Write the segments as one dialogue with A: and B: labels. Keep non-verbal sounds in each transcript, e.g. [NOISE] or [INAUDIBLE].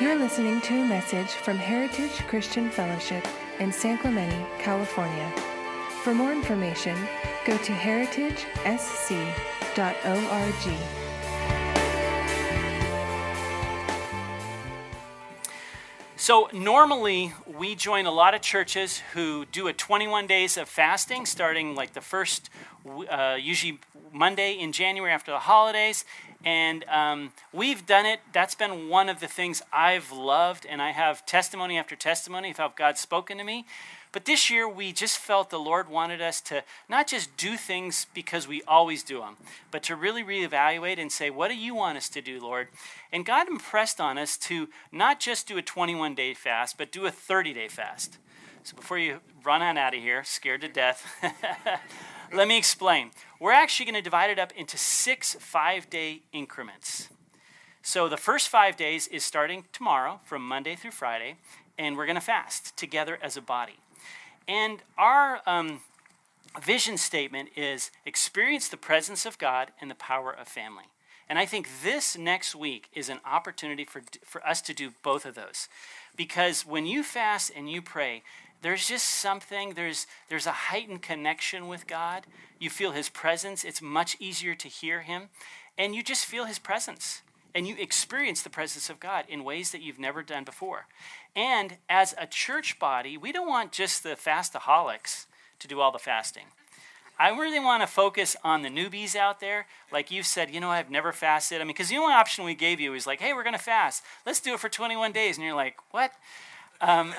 A: You're listening to a message from Heritage Christian Fellowship in San Clemente, California. For more information, go to heritagesc.org.
B: So, normally we join a lot of churches who do a 21 days of fasting starting like the first, uh, usually Monday in January after the holidays. And um, we've done it. That's been one of the things I've loved, and I have testimony after testimony of how God's spoken to me. But this year, we just felt the Lord wanted us to not just do things because we always do them, but to really reevaluate and say, What do you want us to do, Lord? And God impressed on us to not just do a 21 day fast, but do a 30 day fast. So before you run on out of here, scared to death, [LAUGHS] let me explain. We're actually going to divide it up into six five day increments. So the first five days is starting tomorrow from Monday through Friday, and we're going to fast together as a body. And our um, vision statement is experience the presence of God and the power of family. And I think this next week is an opportunity for, for us to do both of those. Because when you fast and you pray, there's just something, there's, there's a heightened connection with God. You feel His presence. It's much easier to hear Him. And you just feel His presence. And you experience the presence of God in ways that you've never done before. And as a church body, we don't want just the fastaholics to do all the fasting. I really want to focus on the newbies out there. Like you've said, you know, I've never fasted. I mean, because the only option we gave you was like, hey, we're going to fast. Let's do it for 21 days. And you're like, what? Um,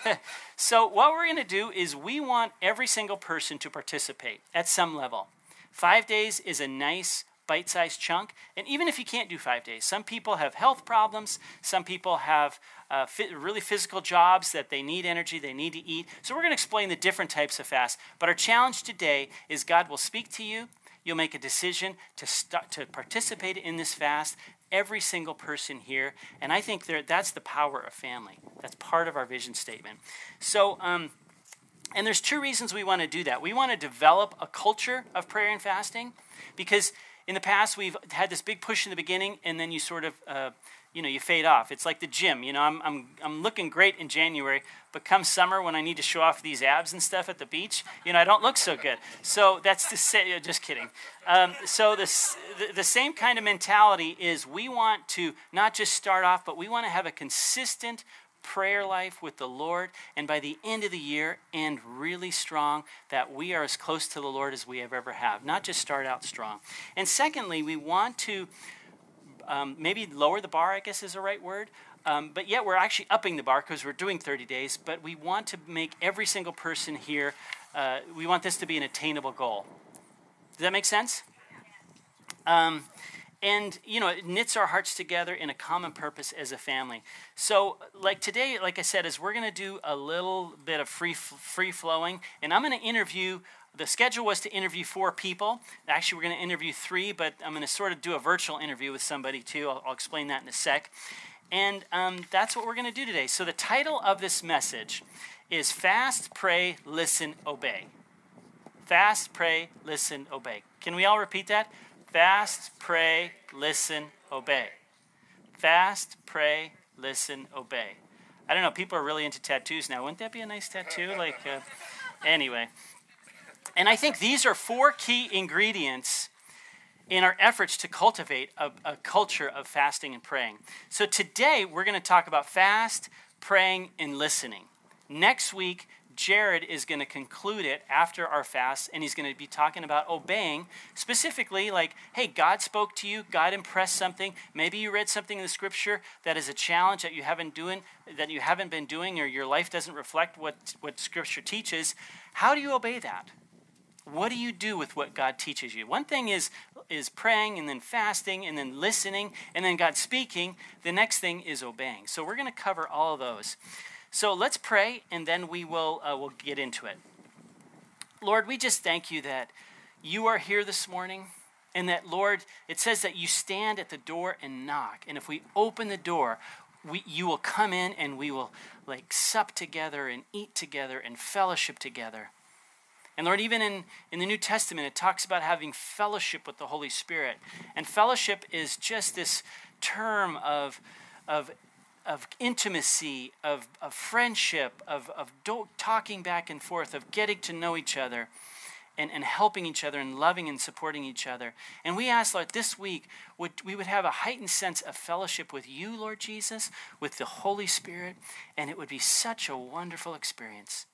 B: [LAUGHS] so, what we're going to do is we want every single person to participate at some level. Five days is a nice bite sized chunk. And even if you can't do five days, some people have health problems, some people have uh, really physical jobs that they need energy, they need to eat. So, we're going to explain the different types of fasts. But our challenge today is God will speak to you. You'll make a decision to, to participate in this fast every single person here. And I think that's the power of family. That's part of our vision statement. So, um, and there's two reasons we want to do that. We want to develop a culture of prayer and fasting because in the past we've had this big push in the beginning and then you sort of uh, you know you fade off it's like the gym you know I'm, I'm, I'm looking great in january but come summer when i need to show off these abs and stuff at the beach you know i don't look so good so that's to say just kidding um, so this, the, the same kind of mentality is we want to not just start off but we want to have a consistent prayer life with the Lord, and by the end of the year, end really strong, that we are as close to the Lord as we have ever have. Not just start out strong. And secondly, we want to um, maybe lower the bar, I guess is the right word. Um, but yet we're actually upping the bar because we're doing 30 days. But we want to make every single person here, uh, we want this to be an attainable goal. Does that make sense? Um, and you know it knits our hearts together in a common purpose as a family so like today like i said is we're going to do a little bit of free free flowing and i'm going to interview the schedule was to interview four people actually we're going to interview three but i'm going to sort of do a virtual interview with somebody too i'll, I'll explain that in a sec and um, that's what we're going to do today so the title of this message is fast pray listen obey fast pray listen obey can we all repeat that Fast, pray, listen, obey. Fast, pray, listen, obey. I don't know, people are really into tattoos now. Wouldn't that be a nice tattoo? Like, uh, anyway. And I think these are four key ingredients in our efforts to cultivate a, a culture of fasting and praying. So today we're going to talk about fast, praying, and listening. Next week, Jared is going to conclude it after our fast, and he's going to be talking about obeying, specifically like, hey, God spoke to you, God impressed something. Maybe you read something in the scripture that is a challenge that you haven't doing, that you haven't been doing, or your life doesn't reflect what, what scripture teaches. How do you obey that? What do you do with what God teaches you? One thing is is praying and then fasting and then listening and then God speaking. The next thing is obeying. So we're going to cover all of those. So let's pray, and then we will uh, we'll get into it. Lord, we just thank you that you are here this morning, and that Lord, it says that you stand at the door and knock, and if we open the door, we, you will come in and we will like sup together and eat together and fellowship together. And Lord, even in, in the New Testament, it talks about having fellowship with the Holy Spirit. And fellowship is just this term of, of of intimacy, of, of friendship, of, of talking back and forth, of getting to know each other and, and helping each other and loving and supporting each other. And we ask, Lord, this week would, we would have a heightened sense of fellowship with you, Lord Jesus, with the Holy Spirit, and it would be such a wonderful experience.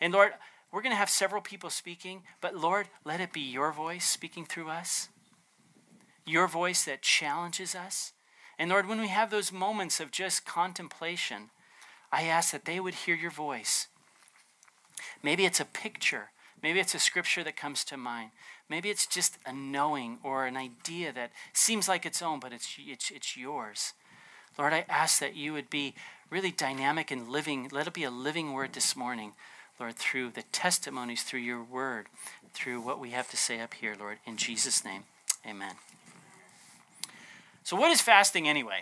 B: And Lord, we're going to have several people speaking, but Lord, let it be your voice speaking through us, your voice that challenges us. And Lord, when we have those moments of just contemplation, I ask that they would hear your voice. Maybe it's a picture Maybe it's a scripture that comes to mind. Maybe it's just a knowing or an idea that seems like its own, but it's, it's, it's yours. Lord, I ask that you would be really dynamic and living. Let it be a living word this morning, Lord, through the testimonies, through your word, through what we have to say up here, Lord. In Jesus' name, amen. So, what is fasting anyway?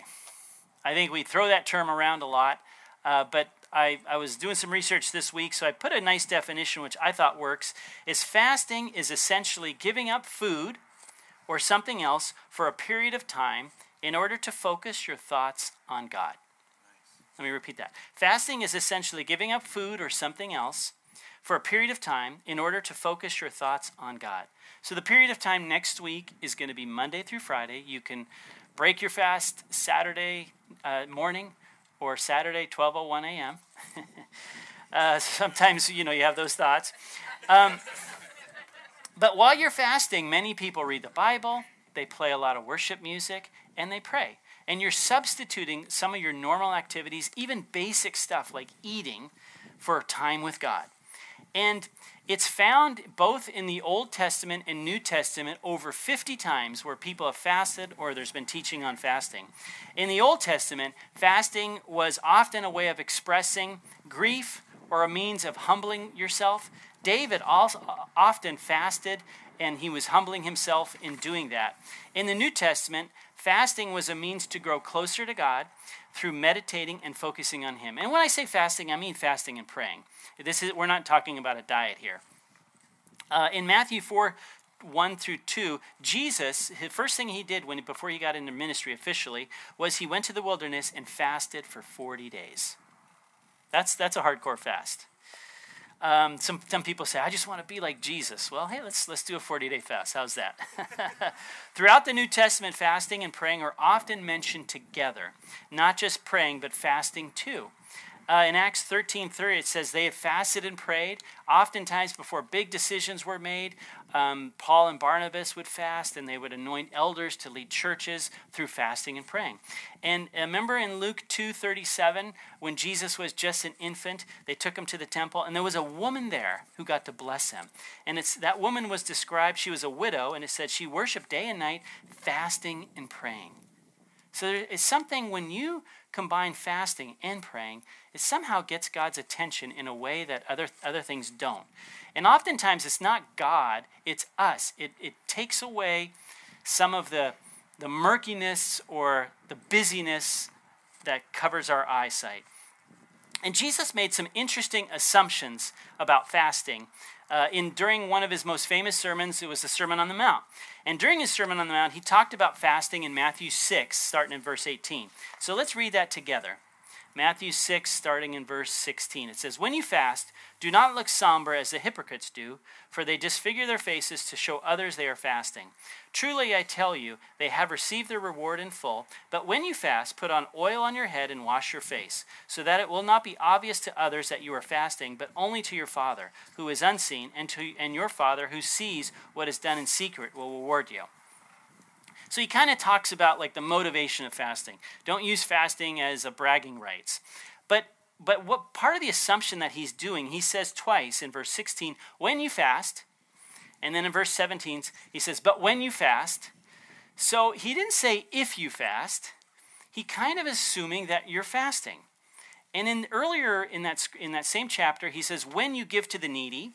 B: I think we throw that term around a lot, uh, but I, I was doing some research this week, so I put a nice definition which I thought works. Is fasting is essentially giving up food or something else for a period of time in order to focus your thoughts on God. Let me repeat that. Fasting is essentially giving up food or something else for a period of time in order to focus your thoughts on God. So the period of time next week is going to be Monday through Friday. You can break your fast Saturday uh, morning or Saturday, 12:01 a.m. [LAUGHS] uh, sometimes you know you have those thoughts. Um, but while you're fasting, many people read the Bible, they play a lot of worship music, and they pray. And you're substituting some of your normal activities, even basic stuff like eating, for time with God. And it's found both in the Old Testament and New Testament over 50 times where people have fasted or there's been teaching on fasting. In the Old Testament, fasting was often a way of expressing grief or a means of humbling yourself. David also often fasted and he was humbling himself in doing that. In the New Testament, fasting was a means to grow closer to God through meditating and focusing on him. And when I say fasting, I mean fasting and praying. This is, we're not talking about a diet here. Uh, in Matthew 4, 1 through 2, Jesus, the first thing he did when, before he got into ministry officially was he went to the wilderness and fasted for 40 days. That's, that's a hardcore fast. Um, some, some people say, I just want to be like Jesus. Well, hey, let's, let's do a 40 day fast. How's that? [LAUGHS] Throughout the New Testament, fasting and praying are often mentioned together. Not just praying, but fasting too. Uh, in Acts 13 30, it says they have fasted and prayed. Oftentimes, before big decisions were made, um, Paul and Barnabas would fast and they would anoint elders to lead churches through fasting and praying. And uh, remember in Luke 2 37, when Jesus was just an infant, they took him to the temple, and there was a woman there who got to bless him. And it's, that woman was described, she was a widow, and it said she worshiped day and night, fasting and praying. So it's something when you combine fasting and praying, it somehow gets God's attention in a way that other, other things don't. And oftentimes it's not God, it's us. It, it takes away some of the, the murkiness or the busyness that covers our eyesight. And Jesus made some interesting assumptions about fasting. Uh, in during one of his most famous sermons, it was the Sermon on the Mount. And during his Sermon on the Mount, he talked about fasting in Matthew 6, starting in verse 18. So let's read that together. Matthew 6, starting in verse 16. It says, When you fast, do not look somber as the hypocrites do, for they disfigure their faces to show others they are fasting. Truly, I tell you, they have received their reward in full. But when you fast, put on oil on your head and wash your face, so that it will not be obvious to others that you are fasting, but only to your Father, who is unseen, and, to, and your Father, who sees what is done in secret, will reward you. So he kind of talks about like the motivation of fasting. Don't use fasting as a bragging rights. But but what part of the assumption that he's doing, he says twice in verse 16, when you fast, and then in verse 17 he says, but when you fast. So he didn't say if you fast. He kind of assuming that you're fasting. And in earlier in that in that same chapter, he says when you give to the needy,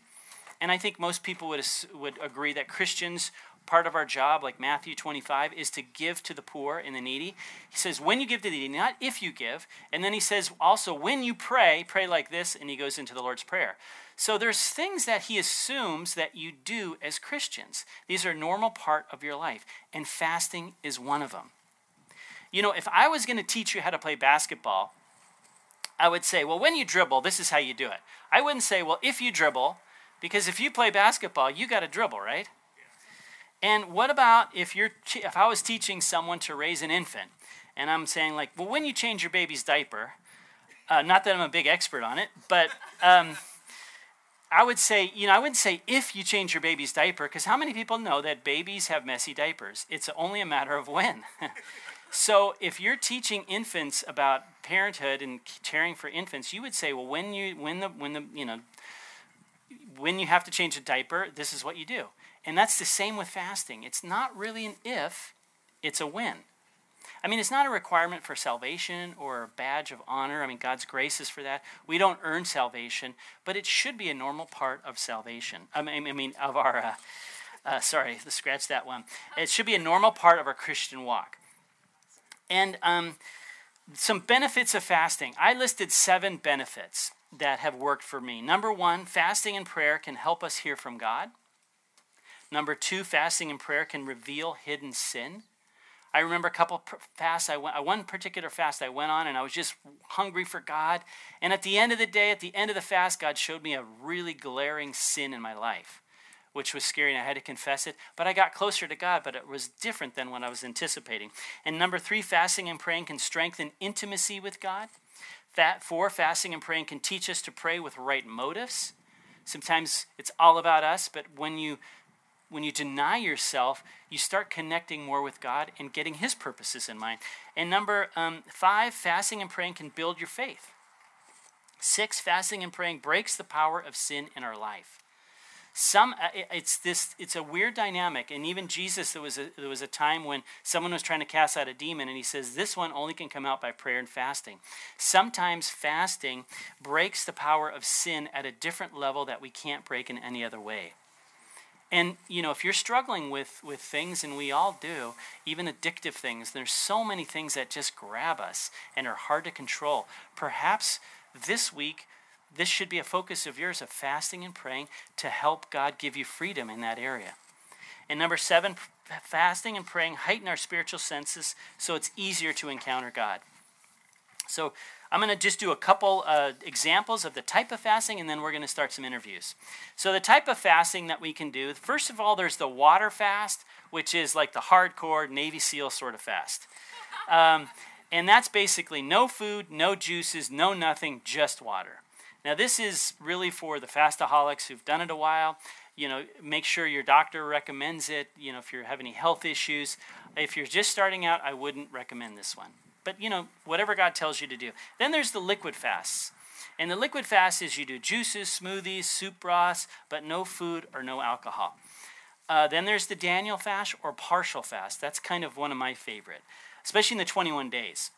B: and I think most people would would agree that Christians part of our job, like Matthew 25, is to give to the poor and the needy. He says, when you give to the needy, not if you give. And then he says, also, when you pray, pray like this, and he goes into the Lord's Prayer. So there's things that he assumes that you do as Christians. These are normal part of your life, and fasting is one of them. You know, if I was going to teach you how to play basketball, I would say, well, when you dribble, this is how you do it. I wouldn't say, well, if you dribble, because if you play basketball, you got to dribble, right? And what about if you're if I was teaching someone to raise an infant, and I'm saying like, well, when you change your baby's diaper, uh, not that I'm a big expert on it, but um, I would say, you know, I wouldn't say if you change your baby's diaper, because how many people know that babies have messy diapers? It's only a matter of when. [LAUGHS] so if you're teaching infants about parenthood and caring for infants, you would say, well, when you when the when the you know when you have to change a diaper, this is what you do. And that's the same with fasting. It's not really an if, it's a when. I mean, it's not a requirement for salvation or a badge of honor. I mean, God's grace is for that. We don't earn salvation, but it should be a normal part of salvation. I mean, of our, uh, uh, sorry, scratch that one. It should be a normal part of our Christian walk. And um, some benefits of fasting. I listed seven benefits that have worked for me. Number one, fasting and prayer can help us hear from God. Number two, fasting and prayer can reveal hidden sin. I remember a couple fasts I went, one particular fast I went on, and I was just hungry for God. And at the end of the day, at the end of the fast, God showed me a really glaring sin in my life, which was scary, and I had to confess it. But I got closer to God, but it was different than what I was anticipating. And number three, fasting and praying can strengthen intimacy with God. That four, fasting and praying can teach us to pray with right motives. Sometimes it's all about us, but when you when you deny yourself, you start connecting more with God and getting His purposes in mind. And number um, five, fasting and praying can build your faith. Six, fasting and praying breaks the power of sin in our life. Some, uh, it's this, it's a weird dynamic. And even Jesus, there was a, there was a time when someone was trying to cast out a demon, and he says, This one only can come out by prayer and fasting. Sometimes fasting breaks the power of sin at a different level that we can't break in any other way. And you know, if you're struggling with with things, and we all do, even addictive things, there's so many things that just grab us and are hard to control. Perhaps this week, this should be a focus of yours of fasting and praying to help God give you freedom in that area. And number seven, fasting and praying heighten our spiritual senses so it's easier to encounter God. So I'm going to just do a couple uh, examples of the type of fasting, and then we're going to start some interviews. So, the type of fasting that we can do first of all, there's the water fast, which is like the hardcore Navy SEAL sort of fast. Um, and that's basically no food, no juices, no nothing, just water. Now, this is really for the fastaholics who've done it a while. You know, make sure your doctor recommends it. You know, if you have any health issues. If you're just starting out, I wouldn't recommend this one. But, you know, whatever God tells you to do. Then there's the liquid fasts. And the liquid fast is you do juices, smoothies, soup broths, but no food or no alcohol. Uh, then there's the Daniel fast or partial fast. That's kind of one of my favorite, especially in the 21 days.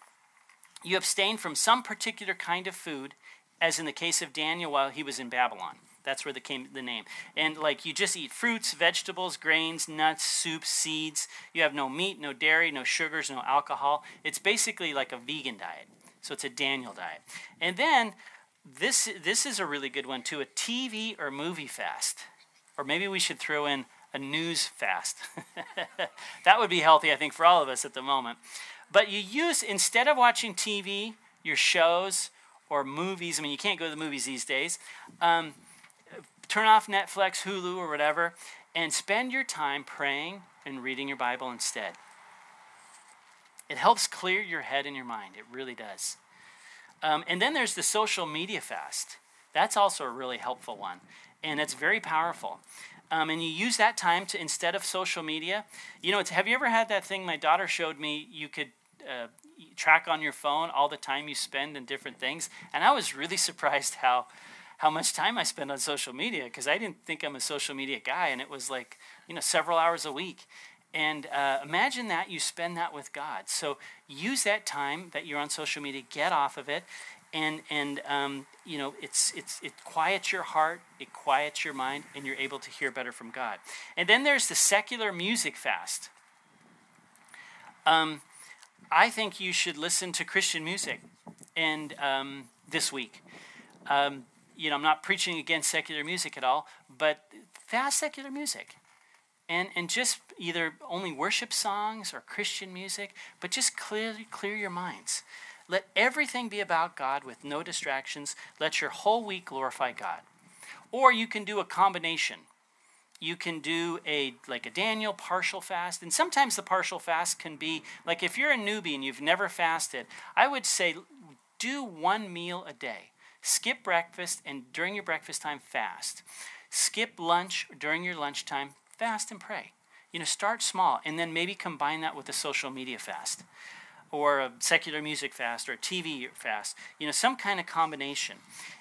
B: You abstain from some particular kind of food, as in the case of Daniel while he was in Babylon. That's where the came the name. And like you just eat fruits, vegetables, grains, nuts, soups, seeds. You have no meat, no dairy, no sugars, no alcohol. It's basically like a vegan diet. So it's a Daniel diet. And then this this is a really good one too, a TV or movie fast. Or maybe we should throw in a news fast. [LAUGHS] that would be healthy, I think, for all of us at the moment. But you use instead of watching TV, your shows or movies. I mean, you can't go to the movies these days. Um, turn off Netflix, Hulu, or whatever, and spend your time praying and reading your Bible instead. It helps clear your head and your mind. It really does. Um, and then there's the social media fast. That's also a really helpful one, and it's very powerful. Um, and you use that time to instead of social media. You know, have you ever had that thing my daughter showed me? You could uh, track on your phone all the time you spend in different things, and I was really [LAUGHS] surprised how how much time I spend on social media because I didn't think I'm a social media guy, and it was like you know several hours a week. And uh, imagine that you spend that with God. So use that time that you're on social media, get off of it, and and um, you know it's it's it quiets your heart, it quiets your mind, and you're able to hear better from God. And then there's the secular music fast. Um, I think you should listen to Christian music, and um, this week. Um, you know, I'm not preaching against secular music at all, but fast secular music. And, and just either only worship songs or Christian music, but just clear, clear your minds. Let everything be about God with no distractions. Let your whole week glorify God. Or you can do a combination. You can do a like a Daniel partial fast, and sometimes the partial fast can be like if you're a newbie and you've never fasted, I would say do one meal a day. Skip breakfast and during your breakfast time fast. Skip lunch during your lunchtime, fast and pray. You know, start small and then maybe combine that with a social media fast or a secular music fast or a TV fast, you know, some kind of combination.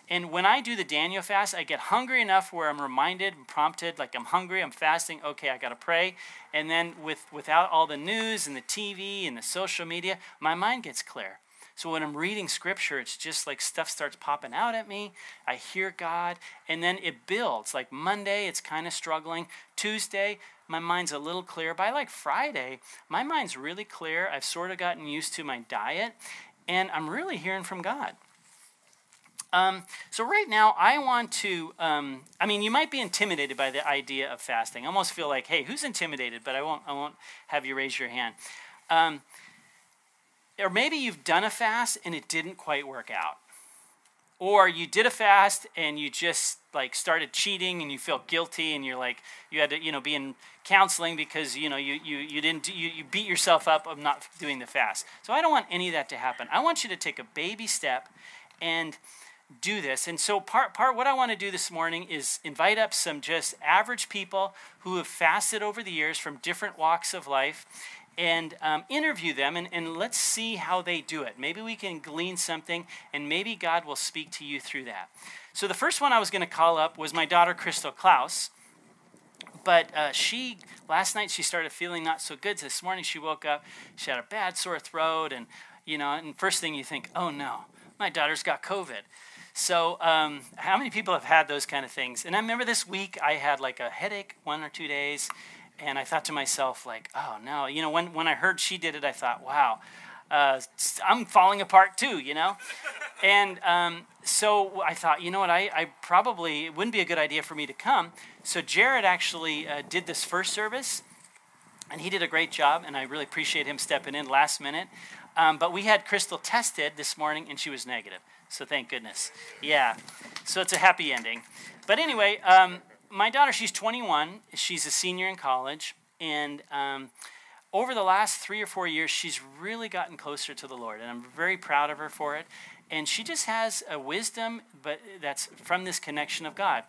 B: And when I do the Daniel fast, I get hungry enough where I'm reminded and prompted, like I'm hungry, I'm fasting, okay, I got to pray. And then with, without all the news and the TV and the social media, my mind gets clear. So when I'm reading scripture, it's just like stuff starts popping out at me. I hear God, and then it builds. Like Monday, it's kind of struggling. Tuesday, my mind's a little clear. By like Friday, my mind's really clear. I've sort of gotten used to my diet, and I'm really hearing from God. Um, so right now, I want to. Um, I mean, you might be intimidated by the idea of fasting. I almost feel like, hey, who's intimidated? But I won't. I won't have you raise your hand. Um, or maybe you've done a fast and it didn't quite work out. Or you did a fast and you just like started cheating and you feel guilty and you're like you had to you know be in counseling because you know you you, you didn't you, you beat yourself up of not doing the fast. So i don't want any of that to happen. I want you to take a baby step and do this. And so part part what i want to do this morning is invite up some just average people who have fasted over the years from different walks of life and um, interview them and, and let's see how they do it. Maybe we can glean something and maybe God will speak to you through that. So the first one I was going to call up was my daughter, Crystal Klaus. But uh, she, last night, she started feeling not so good. This morning she woke up, she had a bad sore throat, and, you know, and first thing you think, oh no, my daughter's got COVID. So, um, how many people have had those kind of things? And I remember this week I had like a headache one or two days, and I thought to myself, like, oh no, you know, when, when I heard she did it, I thought, wow, uh, I'm falling apart too, you know? [LAUGHS] and um, so I thought, you know what, I, I probably, it wouldn't be a good idea for me to come. So Jared actually uh, did this first service, and he did a great job, and I really appreciate him stepping in last minute. Um, but we had Crystal tested this morning, and she was negative. So thank goodness. Yeah. So it's a happy ending. But anyway, um, my daughter, she's 21. She's a senior in college. And um, over the last three or four years, she's really gotten closer to the Lord. And I'm very proud of her for it. And she just has a wisdom, but that's from this connection of God.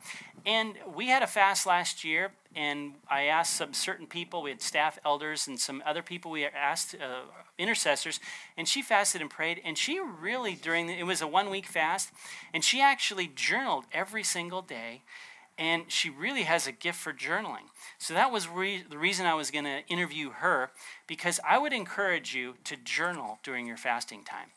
B: And we had a fast last year, and I asked some certain people, we had staff elders and some other people we asked, uh, intercessors, and she fasted and prayed. And she really, during the, it was a one week fast, and she actually journaled every single day and she really has a gift for journaling. So that was re- the reason I was going to interview her because I would encourage you to journal during your fasting time.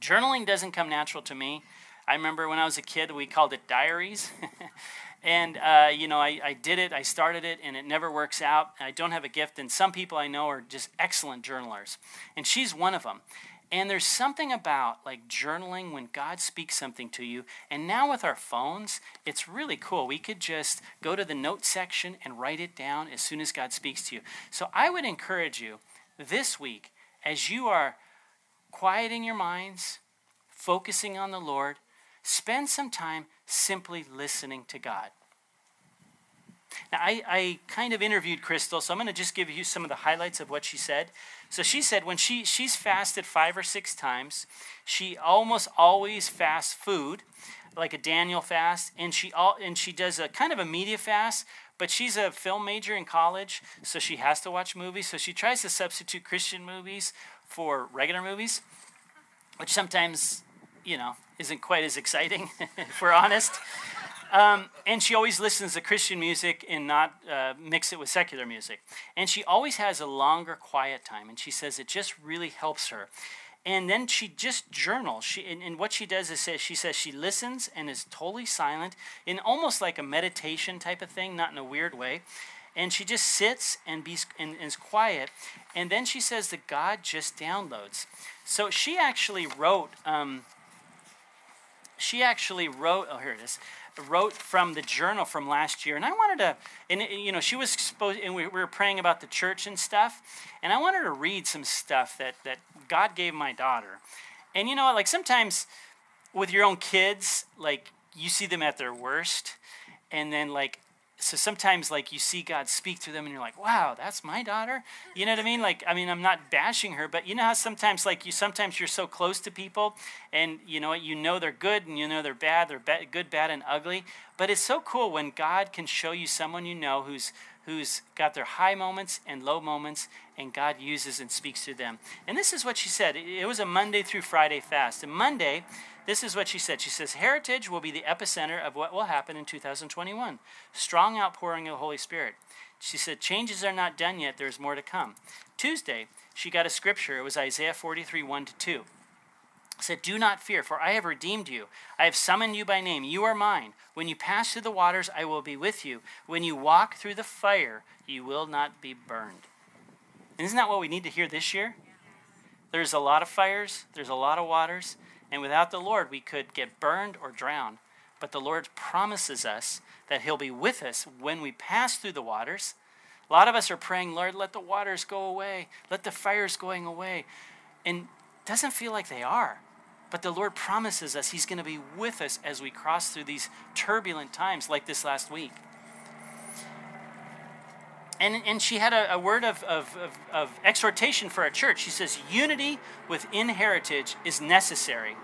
B: Journaling doesn't come natural to me. I remember when I was a kid, we called it diaries. [LAUGHS] and, uh, you know, I, I did it, I started it, and it never works out. I don't have a gift, and some people I know are just excellent journalers. And she's one of them. And there's something about like journaling when God speaks something to you. And now with our phones, it's really cool. We could just go to the note section and write it down as soon as God speaks to you. So I would encourage you this week, as you are quieting your minds, focusing on the Lord, spend some time simply listening to God. Now, I, I kind of interviewed Crystal, so I'm going to just give you some of the highlights of what she said. So she said when she, she's fasted five or six times, she almost always fasts food, like a Daniel fast, and she, all, and she does a kind of a media fast, but she's a film major in college, so she has to watch movies. So she tries to substitute Christian movies for regular movies, which sometimes, you know, isn't quite as exciting, [LAUGHS] if we're honest. Um, and she always listens to Christian music and not uh, mix it with secular music. And she always has a longer quiet time. And she says it just really helps her. And then she just journals. She, and, and what she does is say, she says she listens and is totally silent in almost like a meditation type of thing, not in a weird way. And she just sits and, be, and, and is quiet. And then she says that God just downloads. So she actually wrote. Um, she actually wrote, oh, here it is. Wrote from the journal from last year, and I wanted to, and you know, she was exposed, and we, we were praying about the church and stuff, and I wanted to read some stuff that that God gave my daughter, and you know, like sometimes with your own kids, like you see them at their worst, and then like so sometimes like you see God speak to them and you're like, wow, that's my daughter. You know what I mean? Like, I mean, I'm not bashing her, but you know how sometimes like you sometimes you're so close to people and you know you know they're good and you know they're bad, they're ba- good, bad, and ugly. But it's so cool when God can show you someone you know who's who's got their high moments and low moments, and God uses and speaks to them. And this is what she said. It was a Monday through Friday fast. And Monday, this is what she said. She says, Heritage will be the epicenter of what will happen in 2021. Strong outpouring of the Holy Spirit. She said, Changes are not done yet, there's more to come. Tuesday, she got a scripture. It was Isaiah 43 1 to 2 said, Do not fear, for I have redeemed you. I have summoned you by name. You are mine. When you pass through the waters, I will be with you. When you walk through the fire, you will not be burned. Isn't that what we need to hear this year? There's a lot of fires, there's a lot of waters, and without the Lord, we could get burned or drowned. But the Lord promises us that He'll be with us when we pass through the waters. A lot of us are praying, Lord, let the waters go away, let the fires going away. And doesn't feel like they are. But the Lord promises us He's going to be with us as we cross through these turbulent times like this last week. And, and she had a, a word of, of, of, of exhortation for our church. She says, Unity within heritage is necessary.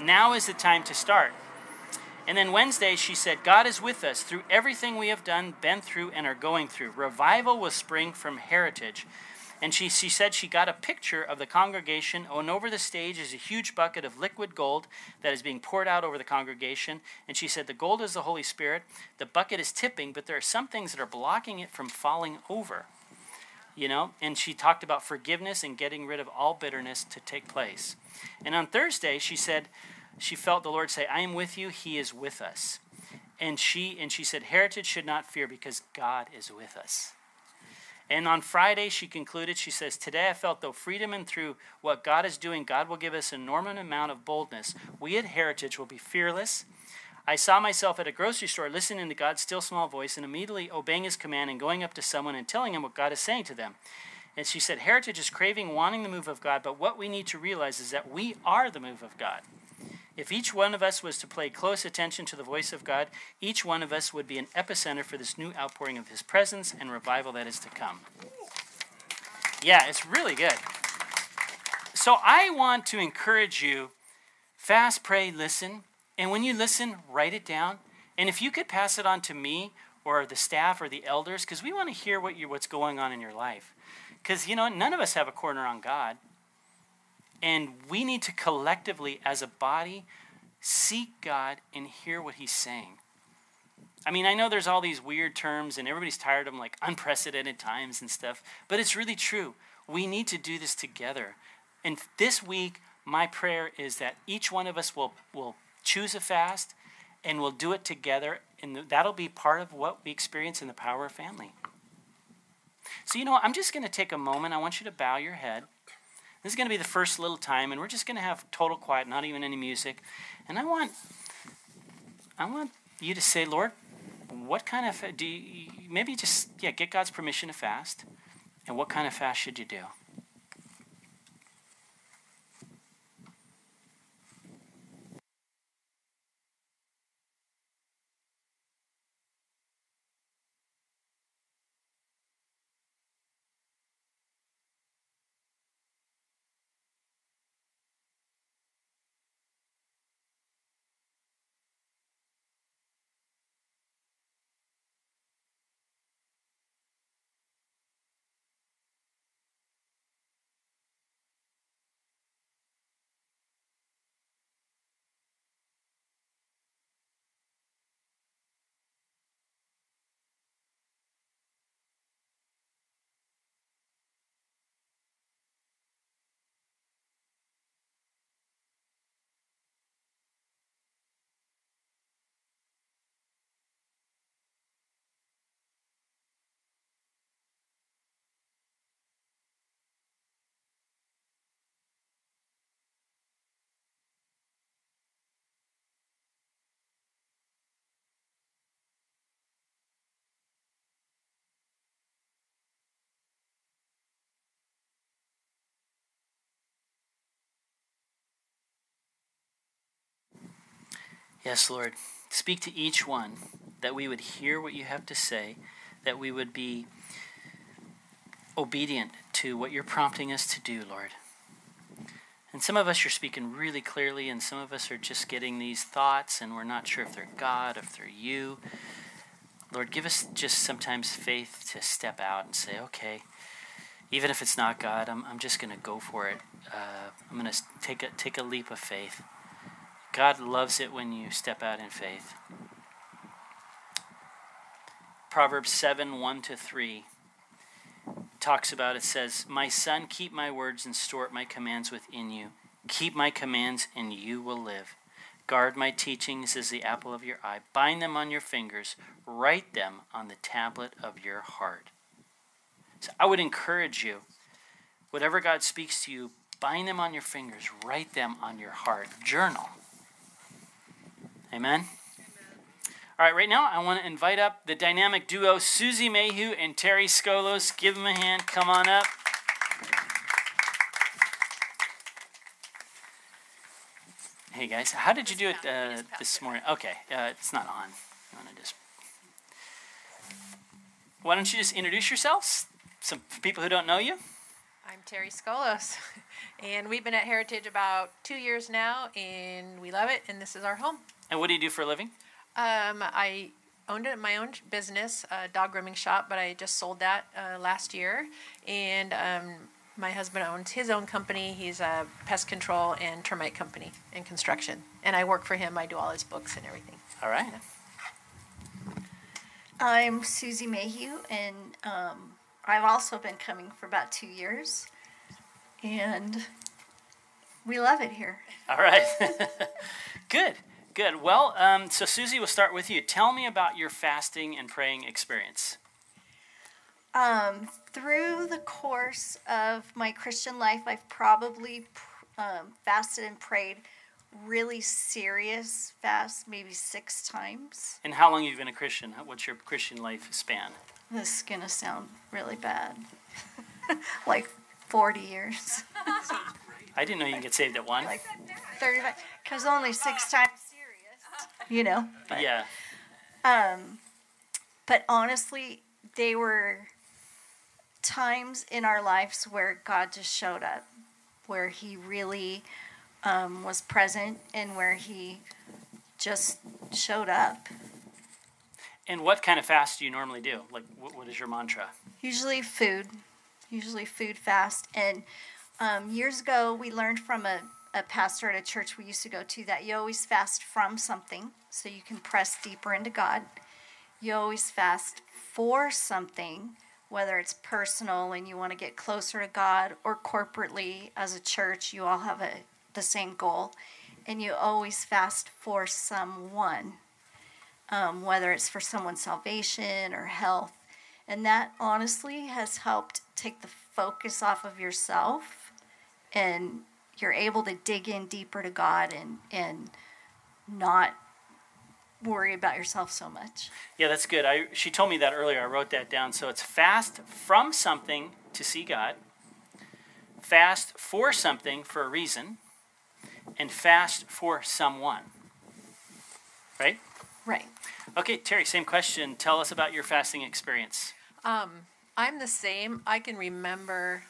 B: Now is the time to start. And then Wednesday, she said, God is with us through everything we have done, been through, and are going through. Revival will spring from heritage. And she, she said she got a picture of the congregation, and over the stage is a huge bucket of liquid gold that is being poured out over the congregation. And she said, The gold is the Holy Spirit. The bucket is tipping, but there are some things that are blocking it from falling over. You know, and she talked about forgiveness and getting rid of all bitterness to take place. And on Thursday, she said, she felt the Lord say, I am with you, He is with us. And she and she said, Heritage should not fear because God is with us. And on Friday, she concluded, she says, Today I felt though freedom and through what God is doing, God will give us an enormous amount of boldness. We at Heritage will be fearless. I saw myself at a grocery store listening to God's still small voice and immediately obeying his command and going up to someone and telling him what God is saying to them. And she said, Heritage is craving, wanting the move of God, but what we need to realize is that we are the move of God. If each one of us was to pay close attention to the voice of God, each one of us would be an epicenter for this new outpouring of His presence and revival that is to come. Yeah, it's really good. So I want to encourage you fast, pray, listen. And when you listen, write it down. And if you could pass it on to me or the staff or the elders, because we want to hear what what's going on in your life. Because, you know, none of us have a corner on God. And we need to collectively, as a body, seek God and hear what He's saying. I mean, I know there's all these weird terms and everybody's tired of them, like unprecedented times and stuff, but it's really true. We need to do this together. And this week, my prayer is that each one of us will, will choose a fast and we'll do it together, and that'll be part of what we experience in the power of family. So, you know, I'm just going to take a moment. I want you to bow your head. This is going to be the first little time, and we're just going to have total quiet, not even any music. And I want, I want you to say, Lord, what kind of do you, maybe just yeah get God's permission to fast, and what kind of fast should you do? Yes, Lord. Speak to each one that we would hear what you have to say, that we would be obedient to what you're prompting us to do, Lord. And some of us you're speaking really clearly, and some of us are just getting these thoughts, and we're not sure if they're God, if they're you. Lord, give us just sometimes faith to step out and say, okay, even if it's not God, I'm, I'm just going to go for it. Uh, I'm going to take a, take a leap of faith. God loves it when you step out in faith. Proverbs 7 1 to 3 talks about it says, My son, keep my words and store my commands within you. Keep my commands, and you will live. Guard my teachings as the apple of your eye. Bind them on your fingers. Write them on the tablet of your heart. So I would encourage you, whatever God speaks to you, bind them on your fingers. Write them on your heart. Journal. Amen. All right, right now I want to invite up the dynamic duo Susie Mayhew and Terry Skolos. Give them a hand. Come on up. Hey guys, how did you do it uh, this morning? Okay, uh, it's not on. I want to just. Why don't you just introduce yourselves? Some people who don't know you.
C: I'm Terry Skolos, [LAUGHS] and we've been at Heritage about two years now, and we love it, and this is our home.
B: And what do you do for a living?
C: Um, I owned my own business, a dog grooming shop, but I just sold that uh, last year. And um, my husband owns his own company. He's a pest control and termite company in construction. And I work for him. I do all his books and everything.
B: All right.
D: I'm Susie Mayhew, and um, I've also been coming for about two years. And we love it here.
B: All right. [LAUGHS] Good. Good. Well, um, so Susie, we'll start with you. Tell me about your fasting and praying experience.
D: Um, through the course of my Christian life, I've probably um, fasted and prayed really serious fast, maybe six times.
B: And how long have you been a Christian? What's your Christian life span?
D: This is going to sound really bad. [LAUGHS] like 40 years. [LAUGHS]
B: I didn't know you can get saved at one.
D: Like 35. Because only six times you know.
B: But, yeah.
D: Um, but honestly, they were times in our lives where God just showed up, where He really um, was present, and where He just showed up.
B: And what kind of fast do you normally do? Like, what, what is your mantra?
D: Usually food, usually food fast. And um, years ago, we learned from a a pastor at a church we used to go to that you always fast from something so you can press deeper into God. You always fast for something, whether it's personal and you want to get closer to God or corporately as a church, you all have a, the same goal. And you always fast for someone, um, whether it's for someone's salvation or health. And that honestly has helped take the focus off of yourself and you're able to dig in deeper to God and and not worry about yourself so much.
B: Yeah, that's good. I she told me that earlier. I wrote that down. So it's fast from something to see God, fast for something for a reason, and fast for someone. Right?
D: Right.
B: Okay, Terry, same question. Tell us about your fasting experience.
C: Um, I'm the same. I can remember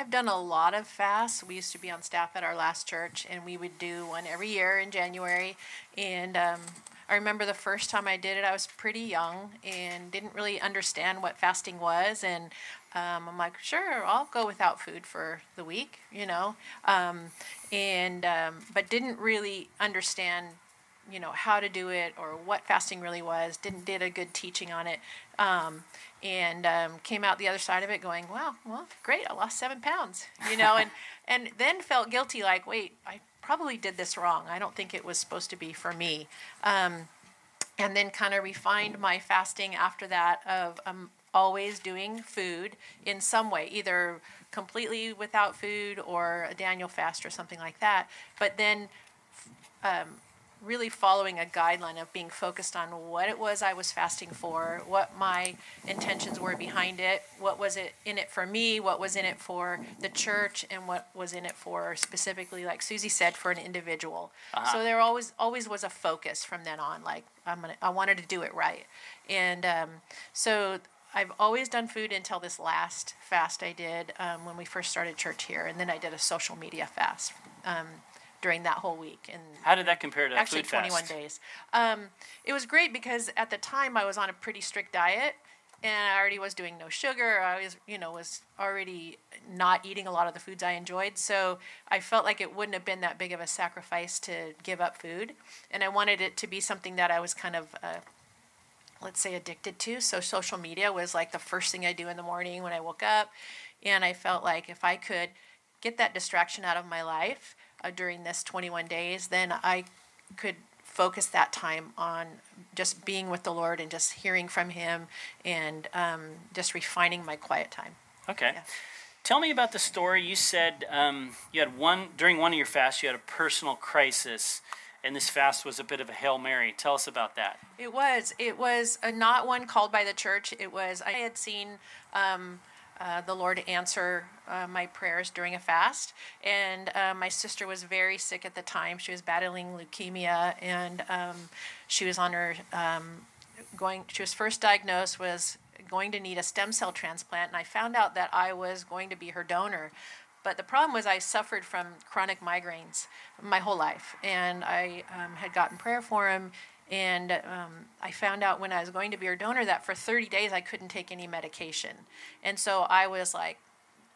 C: I've done a lot of fasts. We used to be on staff at our last church, and we would do one every year in January. And um, I remember the first time I did it, I was pretty young and didn't really understand what fasting was. And um, I'm like, sure, I'll go without food for the week, you know. Um, and um, but didn't really understand you know how to do it or what fasting really was didn't did a good teaching on it um, and um, came out the other side of it going wow well great i lost seven pounds you know and [LAUGHS] and then felt guilty like wait i probably did this wrong. I don't think it was supposed to be for me. Um, and then kind of refined my fasting after that of um, always doing food in some way either completely without food or a daniel fast or something like that. But then um, really following a guideline of being focused on what it was I was fasting for, what my intentions were behind it, what was it in it for me, what was in it for the church, and what was in it for specifically, like Susie said, for an individual.
B: Uh-huh.
C: So there always always was a focus from then on. Like I'm gonna, I wanted to do it right, and um, so I've always done food until this last fast I did um, when we first started church here, and then I did a social media fast um, during that whole week. And
B: How did that compare to
C: actually, 21
B: fast?
C: days. Um, it was great because at the time I was on a pretty strict diet, and I already was doing no sugar. I was, you know, was already not eating a lot of the foods I enjoyed. So I felt like it wouldn't have been that big of a sacrifice to give up food, and I wanted it to be something that I was kind of. Uh, let's say addicted to. So social media was like the first thing I do in the morning when I woke up, and I felt like if I could get that distraction out of my life uh, during this 21 days, then I could focus that time on just being with the Lord and just hearing from Him and um, just refining my quiet time.
B: Okay.
C: Yeah.
B: Tell me about the story. You said um, you had one during one of your fasts. You had a personal crisis, and this fast was a bit of a hail mary. Tell us about that.
C: It was. It was uh not one called by the church. It was. I had seen um, uh, the Lord answer uh, my prayers during a fast, and uh, my sister was very sick at the time. She was battling leukemia, and um, she was on her um, going. She was first diagnosed was going to need a stem cell transplant, and I found out that I was going to be her donor. But the problem was I suffered from chronic migraines my whole life, and I um, had gotten prayer for him. And um, I found out when I was going to be her donor that for 30 days I couldn't take any medication. And so I was like,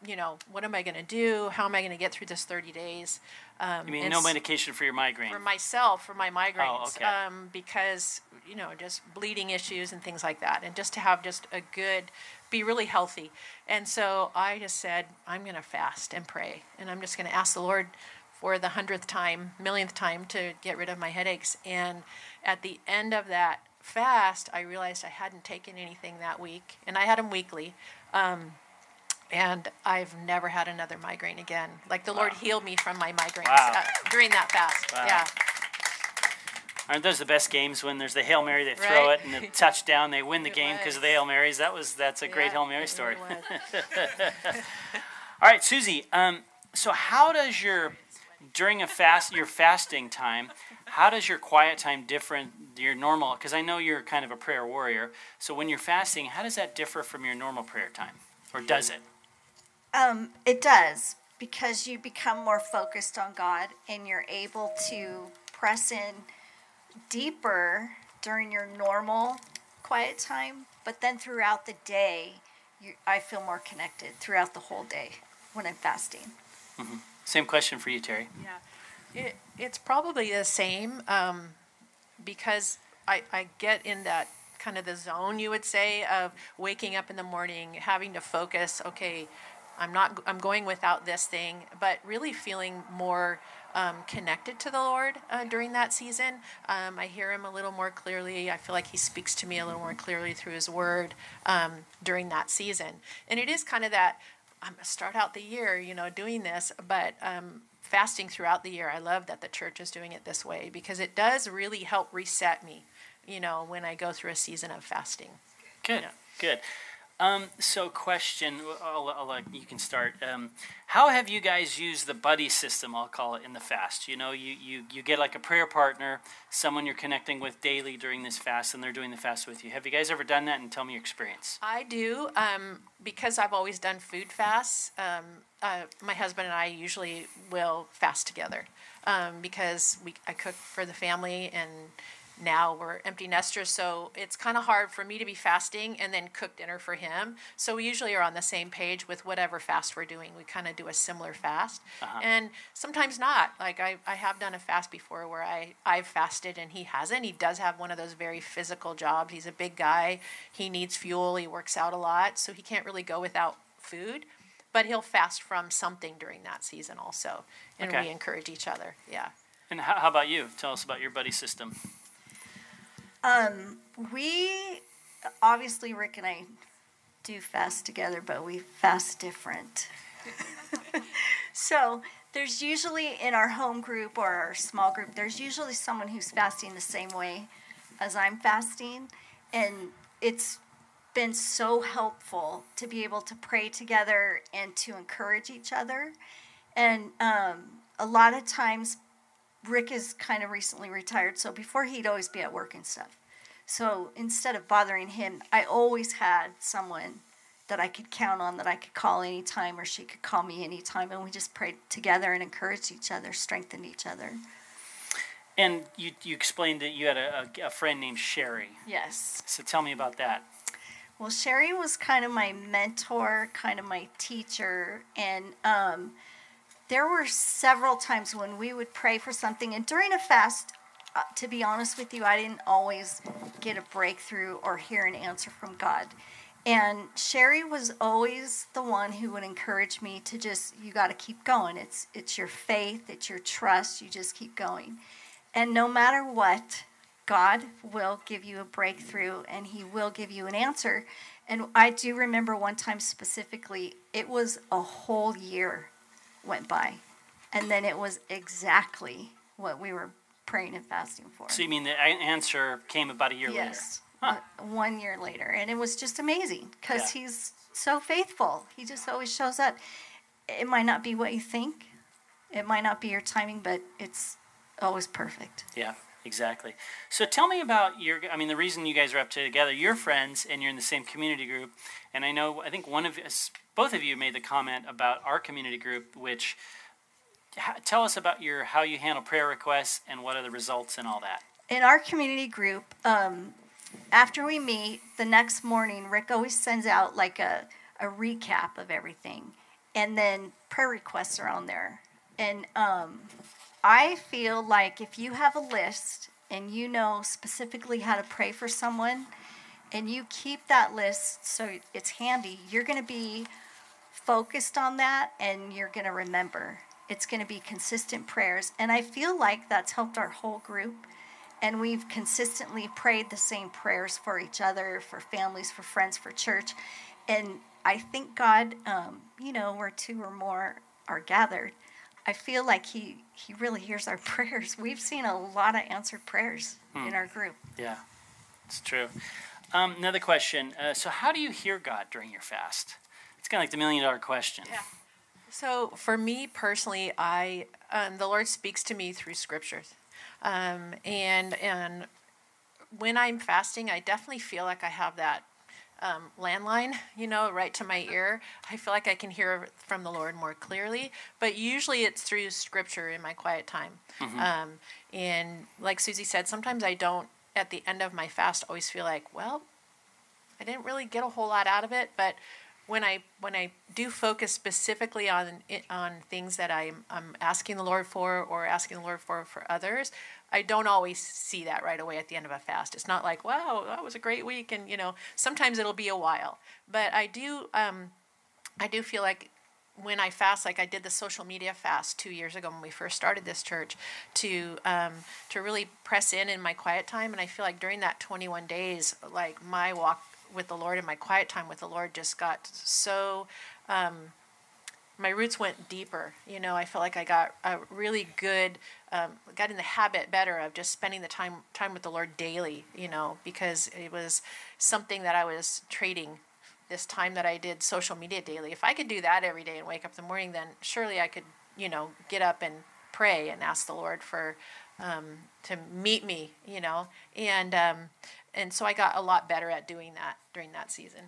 C: you know, what am I going to do? How am I going to get through this 30 days? Um,
B: You mean no medication for your migraine?
C: for myself for my migraines
B: okay.
C: um, because you know just bleeding issues and things like that and just to have just a good be really healthy and so i just said i'm going to fast and pray and i'm just going to ask the lord for the hundredth time millionth time to get rid of my headaches and at the end of that fast i realized i hadn't taken anything that week and i had them weekly um, and I've never had another migraine again. Like the Lord healed me from my migraines
B: Wow.
C: uh, during that fast.
B: Wow.
C: Yeah.
B: Aren't those the best games when there's the hail mary? They throw
C: Right.
B: it and the [LAUGHS] touchdown. They win the
C: It
B: game because of the hail marys. That was that's a great hail mary story.
C: really. [LAUGHS]
B: All right, Susie. Um, so how does your during a fast your fasting time? How does your quiet time different your normal? Because I know you're kind of a prayer warrior. So when you're fasting, how does that differ from your normal prayer time, or does it?
D: Um, it does because you become more focused on God and you're able to press in deeper during your normal quiet time, but then throughout the day, you, I feel more connected throughout the whole day when I'm fasting.
B: Same question for you, Terry.
C: Yeah, it, it's probably the same um, because I, I get in that kind of the zone, you would say, of waking up in the morning, having to focus. Okay, I'm not. I'm going without this thing, but really feeling more um, connected to the Lord uh, during that season. Um, I hear Him a little more clearly. I feel like He speaks to me a little more clearly through His Word um, during that season, and it is kind of that. I'm gonna start out the year, you know, doing this, but um, fasting throughout the year. I love that the church is doing it this way because it does really help reset me, you know, when I go through a season of fasting.
B: Good,
C: Yeah.
B: good. Um, so, question. I'll, I'll, you can start. Um, how have you guys used the buddy system? I'll call it in the fast. You know, you, you you get like a prayer partner, someone you're connecting with daily during this fast, and they're doing the fast with you. Have you guys ever done that? And tell me your experience.
C: I do um, because I've always done food fasts. Um, uh, my husband and I usually will fast together um, because we I cook for the family and now we're empty nesters, so it's kind of hard for me to be fasting and then cook dinner for him. So we usually are on the same page with whatever fast we're doing. We kind of do a similar fast, uh-huh. and sometimes not. Like I, I have done a fast before where I I've fasted and he hasn't. He does have one of those very physical jobs. He's a big guy. He needs fuel. He works out a lot, so he can't really go without food. But he'll fast from something during that season also, and
B: Okay.
C: we encourage each other. Yeah.
B: And how, how about you? Tell us about your buddy system.
D: Um, we obviously Rick and I do fast together, but we fast different. [LAUGHS] so there's usually in our home group or our small group, there's usually someone who's fasting the same way as I'm fasting. And it's been so helpful to be able to pray together and to encourage each other. And um, a lot of times, Rick is kind of recently retired, so before he'd always be at work and stuff. So instead of bothering him, I always had someone that I could count on, that I could call anytime, or she could call me anytime, and we just prayed together and encouraged each other, strengthened each other.
B: And you, you explained that you had a, a, a friend named Sherry.
D: Yes.
B: So tell me about that.
D: Well, Sherry was kind of my mentor, kind of my teacher, and um, there were several times when we would pray for something, and during a fast, uh, to be honest with you, I didn't always get a breakthrough or hear an answer from God. And Sherry was always the one who would encourage me to just you got to keep going. It's it's your faith, it's your trust, you just keep going. And no matter what, God will give you a breakthrough and he will give you an answer. And I do remember one time specifically, it was a whole year went by. And then it was exactly what we were praying and fasting for.
B: So you mean the answer came about a year later?
D: yes.
B: Huh.
D: uh, One year later. And it was just amazing because
B: Yeah.
D: he's so faithful. He just always shows up. It might not be what you think, it might not be your timing, but it's always perfect.
B: Yeah, exactly. So tell me about your. I mean, the reason you guys are up together, you're friends, and you're in the same community group. And I know, I think one of us, both of you, made the comment about our community group, which. Tell us about your how you handle prayer requests and what are the results and all that.
D: in our community group, um, after we meet the next morning, Rick always sends out like a, a recap of everything. And then prayer requests are on there. And um, I feel like if you have a list and you know specifically how to pray for someone, and you keep that list so it's handy, you're going to be focused on that and you're going to remember. It's going to be consistent prayers. And I feel like that's helped our whole group. And we've consistently prayed the same prayers for each other, for families, for friends, for church. And I think God, um, you know, where two or more are gathered, I feel like He He really hears our [LAUGHS] prayers. We've seen a lot of answered prayers in our group.
B: Yeah, it's true. Um, another question. Uh, so, how do you hear God during your fast? It's kind of like the million dollar question.
C: Yeah. So for me personally, I um, the Lord speaks to me through scriptures, um, and and when I'm fasting, I definitely feel like I have that um, landline, you know, right to my ear. I feel like I can hear from the Lord more clearly, but usually it's through scripture in my quiet time. Um, and like Susie said, sometimes I don't. At the end of my fast, always feel like, well, I didn't really get a whole lot out of it, but when I when I do focus specifically on it- on things that I'm I'm asking the Lord for or asking the Lord for for others, I don't always see that right away at the end of a fast. It's not like, wow, that was a great week, and you know, sometimes it'll be a while. But I do um, I do feel like when I fast, like I did the social media fast two years ago when we first started this church, to um, to really press in in my quiet time, and I feel like during that 21 days, like my walk with the Lord and my quiet time with the Lord just got so. Um, my roots went deeper. You know, I felt like I got a really good, um, got in the habit better of just spending the time time with the Lord daily. You know, because it was something that I was trading this time that I did social media daily. If I could do that every day and wake up in the morning, then surely I could, you know, get up and pray and ask the Lord for um, to meet me, you know, and um, and so I got a lot better at doing that during that season.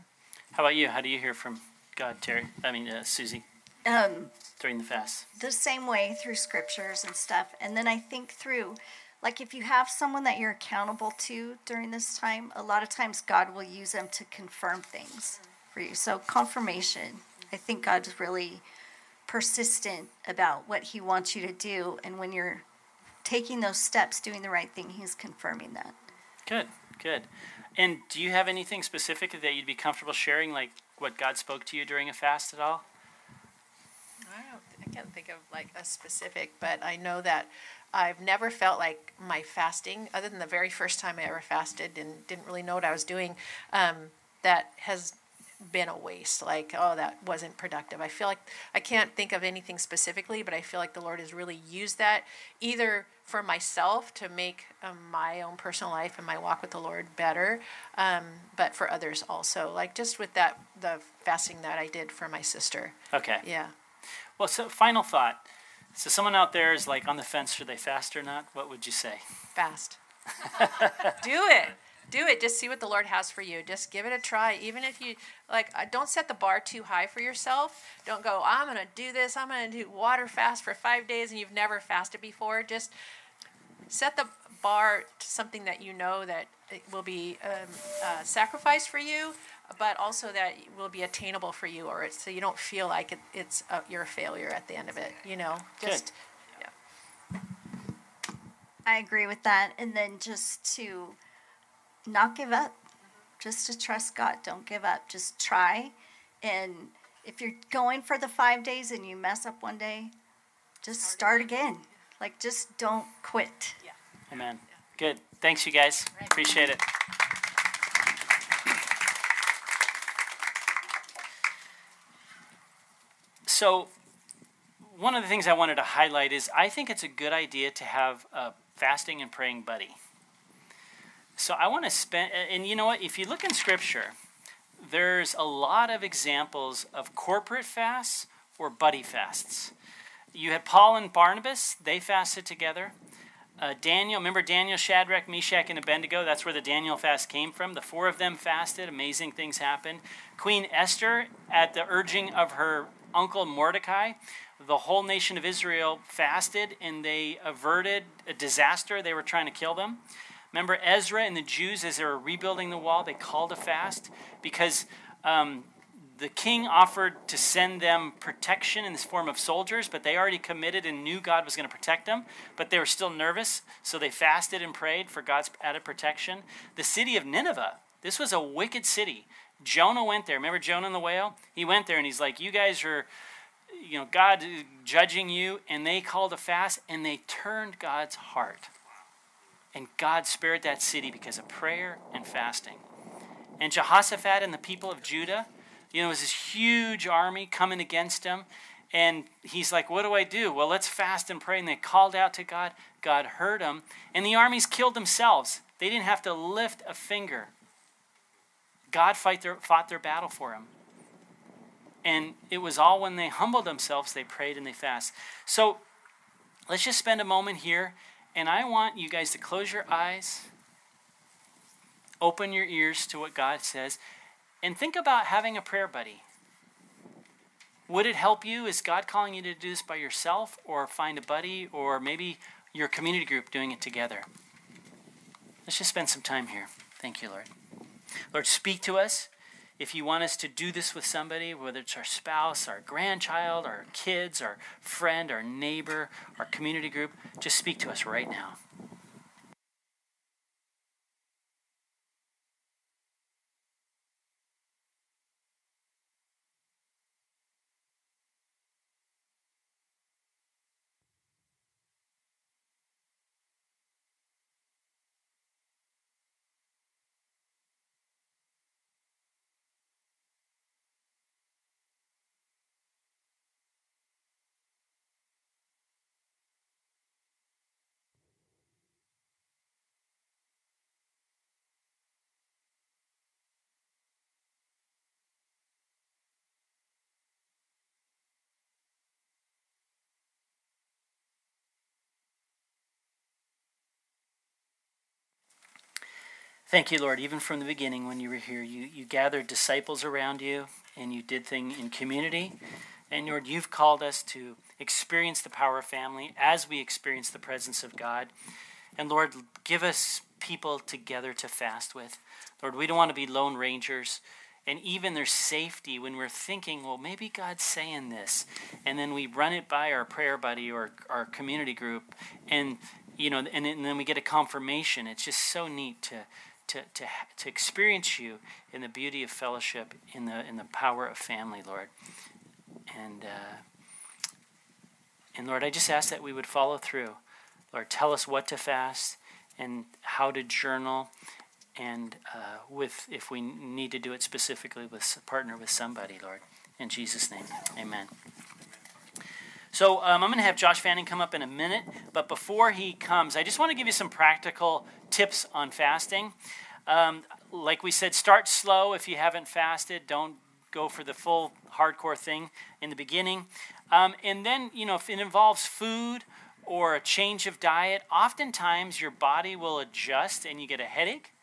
B: How about you? How do you hear from God, Terry? I mean, uh, Susie,
D: Um,
B: during the fast?
D: the same way through scriptures and stuff. And then I think through, like, if you have someone that you're accountable to during this time, a lot of times God will use them to confirm things for you. So, confirmation, I think God's really persistent about what He wants you to do. And when you're taking those steps, doing the right thing, He's confirming that.
B: Good, good. And do you have anything specific that you'd be comfortable sharing, like what God spoke to you during a fast at all?
C: I can't think of like a specific, but I know that I've never felt like my fasting, other than the very first time I ever fasted and didn't really know what I was doing, um, that has been a waste. Like, oh, that wasn't productive. I feel like I can't think of anything specifically, but I feel like the Lord has really used that either for myself to make um, my own personal life and my walk with the Lord better, um, but for others also. Like just with that, the fasting that I did for my sister.
B: Okay.
C: Yeah.
B: Well, so final thought. So someone out there is like on the fence, should they fast or not? What would you say?
C: Fast. [LAUGHS] Do it do it just see what the lord has for you just give it a try even if you like uh, don't set the bar too high for yourself don't go i'm going to do this i'm going to do water fast for five days and you've never fasted before just set the bar to something that you know that will be um, uh, sacrificed for you but also that will be attainable for you or so you don't feel like it, it's a, you're a failure at the end of it you know just
B: Good.
C: yeah
D: I agree with that. And then just to not give up, just to trust God. Don't give up. Just try. And if you're going for the five days and you mess up one day, just start again. Like, just don't quit.
C: yeah
B: Amen. Good. Thanks, you guys. Appreciate it. So, one of the things I wanted to highlight is I think it's a good idea to have a fasting and praying buddy. So, I want to spend, and you know what? If you look in Scripture, there's a lot of examples of corporate fasts or buddy fasts. You had Paul and Barnabas, they fasted together. Uh, Daniel, remember Daniel, Shadrach, Meshach, and Abednego? That's where the Daniel fast came from. The four of them fasted. Amazing things happened. Queen Esther, at the urging of her uncle Mordecai, the whole nation of Israel fasted and they averted a disaster. They were trying to kill them. Remember Ezra and the Jews, as they were rebuilding the wall, they called a fast because um, the king offered to send them protection in this form of soldiers, but they already committed and knew God was going to protect them, but they were still nervous, so they fasted and prayed for God's added protection. The city of Nineveh, this was a wicked city. Jonah went there. Remember Jonah and the whale? He went there and he's like, You guys are, you know, God judging you. And they called a fast and they turned God's heart. And God spared that city because of prayer and fasting. And Jehoshaphat and the people of Judah, you know, it was this huge army coming against him. And he's like, What do I do? Well, let's fast and pray. And they called out to God. God heard them. And the armies killed themselves. They didn't have to lift a finger. God fight their, fought their battle for them. And it was all when they [LAUGHS] humbled themselves, they prayed and they fast. So let's just spend a moment here. And I want you guys to close your eyes, open your ears to what God says, and think about having a prayer buddy. Would it help you? Is God calling you to do this by yourself, or find a buddy, or maybe your community group doing it together? Let's just spend some time here. Thank you, Lord. Lord, speak to us. If you want us to do this with somebody, whether it's our spouse, our grandchild, our kids, our friend, our neighbor, our community group, just speak to us right now. Thank you, Lord. Even from the beginning, when you were here, you, you gathered disciples around you and you did things in community. And Lord, you've called us to experience the power of family as we experience the presence of God. And Lord, give us people together to fast with. Lord, we don't want to be lone rangers. And even there's safety when we're thinking, well, maybe God's saying this. And then we run it by our prayer buddy or our community group. And, you know, and, and then we get a confirmation. It's just so neat to to, to, to experience you in the beauty of fellowship, in the, in the power of family, Lord. And, uh, and Lord, I just ask that we would follow through. Lord, tell us what to fast and how to journal and uh, with if we need to do it specifically with partner with somebody, Lord. In Jesus' name, Amen. So um, I'm going to have Josh Fanning come up in a minute, but before he comes, I just want to give you some practical tips on fasting. Um, like we said, start slow if you haven't fasted. Don't go for the full hardcore thing in the beginning. Um, and then, you know, if it involves food or a change of diet, oftentimes your body will adjust and you get a headache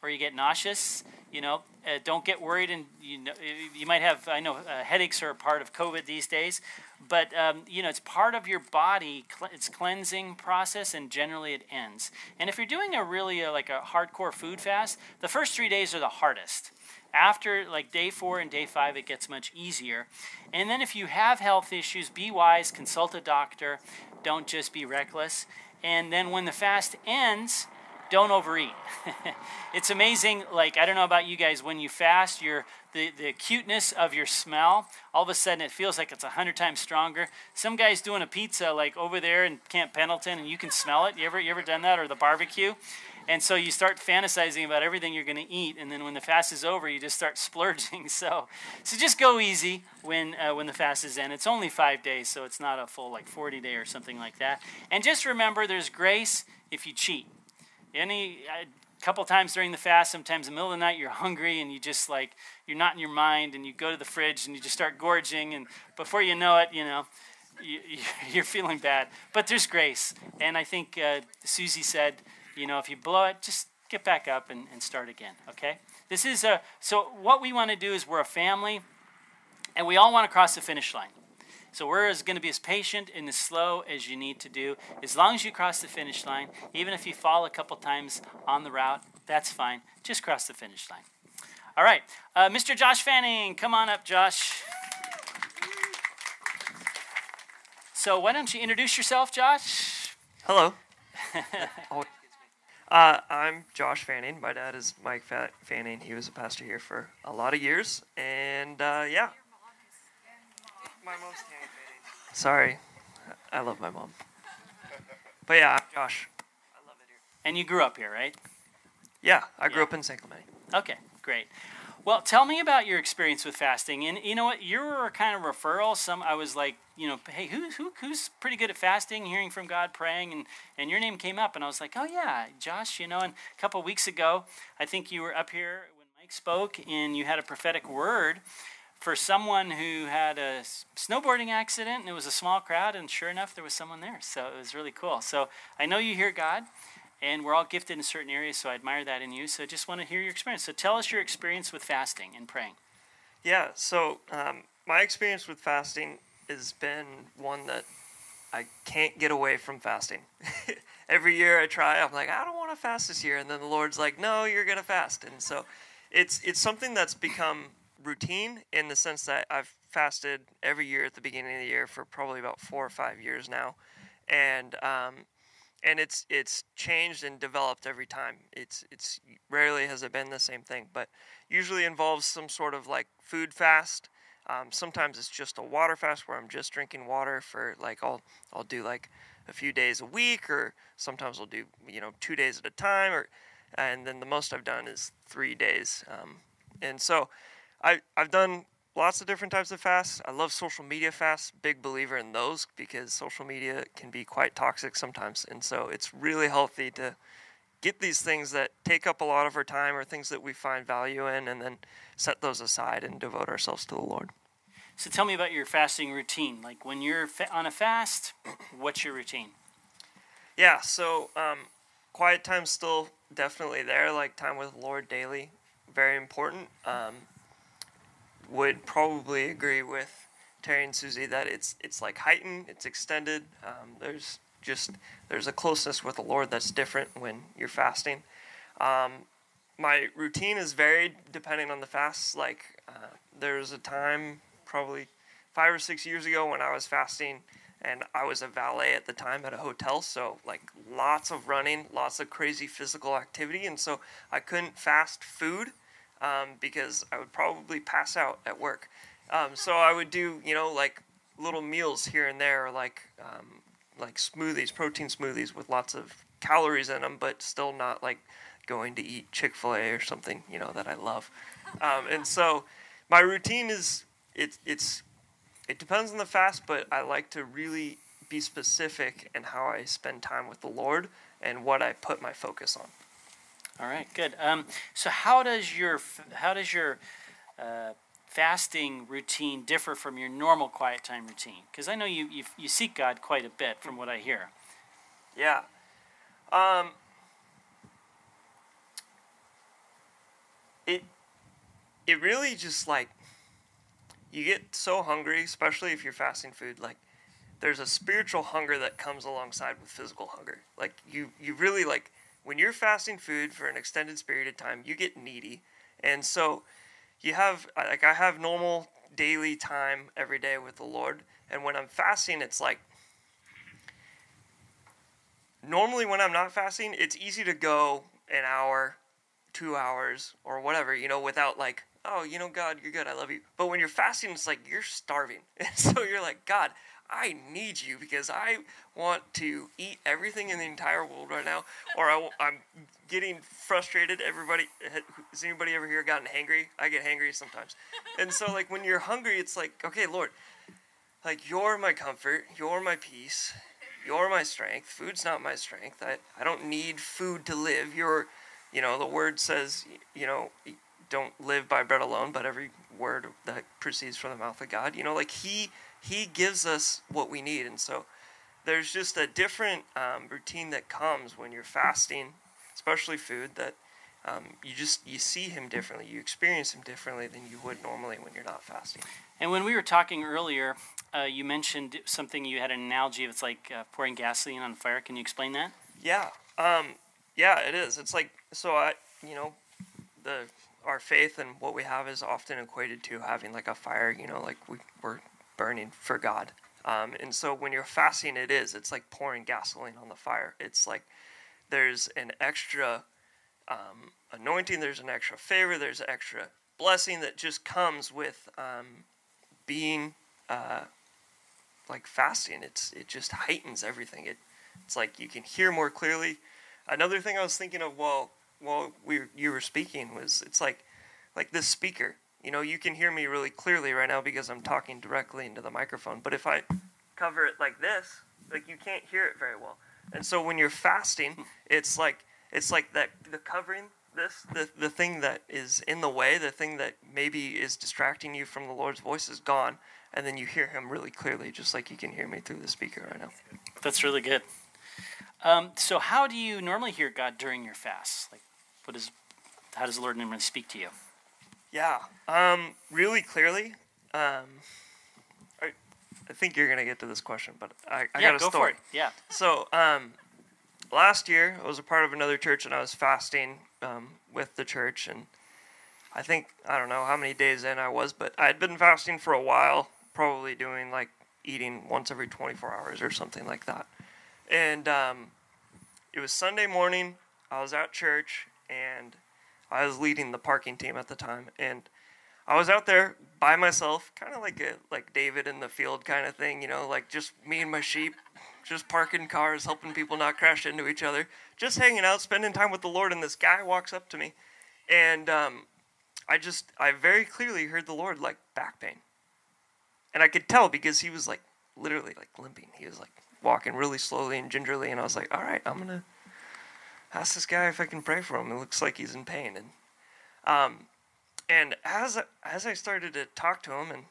B: or you get nauseous. You know, uh, don't get worried, and you know you might have. I know uh, headaches are a part of COVID these days, but um, you know it's part of your body. It's cleansing process, and generally it ends. And if you're doing a really uh, like a hardcore food fast, the first three days are the hardest. After like day four and day five, it gets much easier. And then if you have health issues, be wise, consult a doctor. Don't just be reckless. And then when the fast ends, don't overeat. [LAUGHS] it's amazing, like, I don't know about you guys, when you fast, your the, the cuteness of your smell, all of a sudden it feels like it's a hundred times stronger. Some guy's doing a pizza like over there in Camp Pendleton and you can smell it. You ever you ever done that or the barbecue? And so you start fantasizing about everything you're going to eat, and then when the fast is over, you just start [LAUGHS] splurging. So, so just go easy when uh, when the fast is in. It's only five days, so it's not a full like 40 day or something like that. And just remember, there's grace if you cheat any a couple times during the fast sometimes in the middle of the night you're hungry and you just like you're not in your mind and you go to the fridge and you just start gorging and before you know it you know you, [LAUGHS] you're feeling bad. But there's grace. And i think uh, susie said you know if you blow it just get back up and, and start again okay? This is a so what we want to do is we're a family and we all want to cross the finish line so we're going to be as patient and as slow as you need to do. As long as you cross the finish line, even if you fall a couple times on the route, that's fine. Just cross the finish line. All right, uh, Mr. Josh Fanning, come on up, Josh. So why don't you introduce yourself, Josh?
E: Hello. [LAUGHS] oh, uh, I'm Josh Fanning. My dad is Mike Fanning. He was a pastor here for a lot of years, and uh, yeah. My mom's Sorry. I love my mom. But yeah, I'm Josh. I love it here.
B: And you grew up here, right?
E: Yeah, I grew yeah. up in San Clemente.
B: Okay, great. Well, tell me about your experience with fasting. And you know what? You were kind of referral. Some I was like, you know, hey, who, who who's pretty good at fasting, hearing from God, praying, and and your name came up, and I was like, oh yeah, Josh. You know, and a couple weeks ago, I think you were up here when Mike spoke, and you had a prophetic word for someone who had a snowboarding accident and it was a small crowd and sure enough there was someone there. So it was really cool. So i know you hear god and we're all gifted in certain areas so i admire that in you. So i just want to hear your experience. So tell us your experience with fasting and praying.
E: Yeah so um, my experience with fasting has been one that i can't get away from fasting. [LAUGHS] Every year i try i'm like i don't want to fast this year and then the lord's like no you're going to fast. And so it's it's something that's become routine in the sense that I've fasted every year at the beginning of the year for probably about four or five years now, and um, and it's it's changed and developed every time. It's it's rarely has it been the same thing, but usually involves some sort of like food fast. Um, sometimes it's just a water fast where I'm just drinking water for like I'll I'll do like a few days a week, or sometimes I'll do you know two days at a time, or and then the most I've done is three days. Um, and so I, I've done lots of different types of fasts. I love social media fasts, big believer in those because social media can be quite toxic sometimes. And so it's really healthy to get these things that take up a lot of our time or things that we find value in and then set those aside and devote ourselves to the Lord.
B: So tell me about your fasting routine. Like when you're on a fast, [CLEARS THROAT] what's your routine?
E: Yeah, so um, quiet time's still definitely there, like time with the Lord daily, very important. Um, would probably agree with Terry and Susie that it's it's like heightened, it's extended. Um, there's just there's a closeness with the Lord that's different when you're fasting. Um, my routine is varied depending on the fast. Like uh, there was a time probably five or six years ago when I was fasting and I was a valet at the time at a hotel, so like lots of running, lots of crazy physical activity, and so I couldn't fast food um, because I would probably pass out at work. Um, so I would do, you know, like little meals here and there, like um, like smoothies, protein smoothies with lots of calories in them, but still not like going to eat Chick Fil A or something, you know, that I love. Um, and so my routine is it, it's it depends on the fast, but I like to really be specific in how I spend time with the Lord and what I put my focus on.
B: All right, good. Um, so how does your how does your uh, fasting routine differ from your normal quiet time routine? Because I know you, you you seek God quite a bit, from what I hear.
E: Yeah. Um, it it really just like you get so hungry, especially if you're fasting food. Like there's a spiritual hunger that comes alongside with physical hunger. Like you you really like when you're fasting food for an extended period of time, you get needy, and so you have like I have normal daily time every day with the Lord, and when I'm fasting, it's like normally when I'm not fasting, it's easy to go an hour, two hours, or whatever, you know, without like, oh, you know, God, you're good, I love you. But when you're fasting, it's like you're starving. [LAUGHS] And so you're like, God, I need you because I want to eat everything in the entire world right now, or I, am getting frustrated. Everybody, has anybody ever here gotten hangry? I get hangry sometimes. And so, like, when you're hungry, it's like, okay, Lord, like, you're my comfort, you're my peace, you're my strength. Food's not my strength. I, I don't need food to live. You're, you know, the word says, you know, don't live by bread alone, but every word that proceeds from the mouth of God. You know, like He He gives us what we need, and so there's just a different um, routine that comes when you're fasting, especially food that um, you just you see him differently you experience him differently than you would normally when you're not fasting.
B: And when we were talking earlier uh, you mentioned something you had an analogy of it's like uh, pouring gasoline on fire. Can you explain that?
E: Yeah um, yeah it is. It's like so i you know the our faith and what we have is often equated to having like a fire you know like we, we're burning for god um, and so when you're fasting it is it's like pouring gasoline on the fire it's like there's an extra um, anointing, there's an extra favor, there's an extra blessing that just comes with um, being uh, like fasting. It's it just heightens everything. It it's like you can hear more clearly. Another thing I was thinking of while while we you were speaking was it's like like this speaker. You know, you can hear me really clearly right now because I'm talking directly into the microphone. But if I cover it like this, like you can't hear it very well. And so when you're fasting, it's like it's like that the covering this the, the thing that is in the way the thing that maybe is distracting you from the lord's voice is gone and then you hear him really clearly just like you can hear me through the speaker right now
B: that's really good um, so how do you normally hear god during your fast like what is how does the lord normally speak to you
E: yeah um, really clearly um, I, I think you're gonna get to this question but i, I
B: yeah,
E: got a
B: go
E: story
B: for it. yeah
E: so um, last year I was a part of another church and I was fasting um, with the church and I think I don't know how many days in I was, but I had been fasting for a while, probably doing like eating once every 24 hours or something like that. And um, it was Sunday morning. I was at church and I was leading the parking team at the time, and I was out there by myself, kind of like a like David in the field kind of thing, you know, like just me and my sheep just parking cars, helping people not crash into each other, just hanging out, spending time with the Lord. And this guy walks up to me, and um, I just, I very clearly heard the Lord like back pain. And I could tell because he was like literally like limping. He was like walking really slowly and gingerly. And I was like, all right, I'm to ask this guy if I can pray for him. It looks like he's in pain. And, um, and as, as I started to talk to him and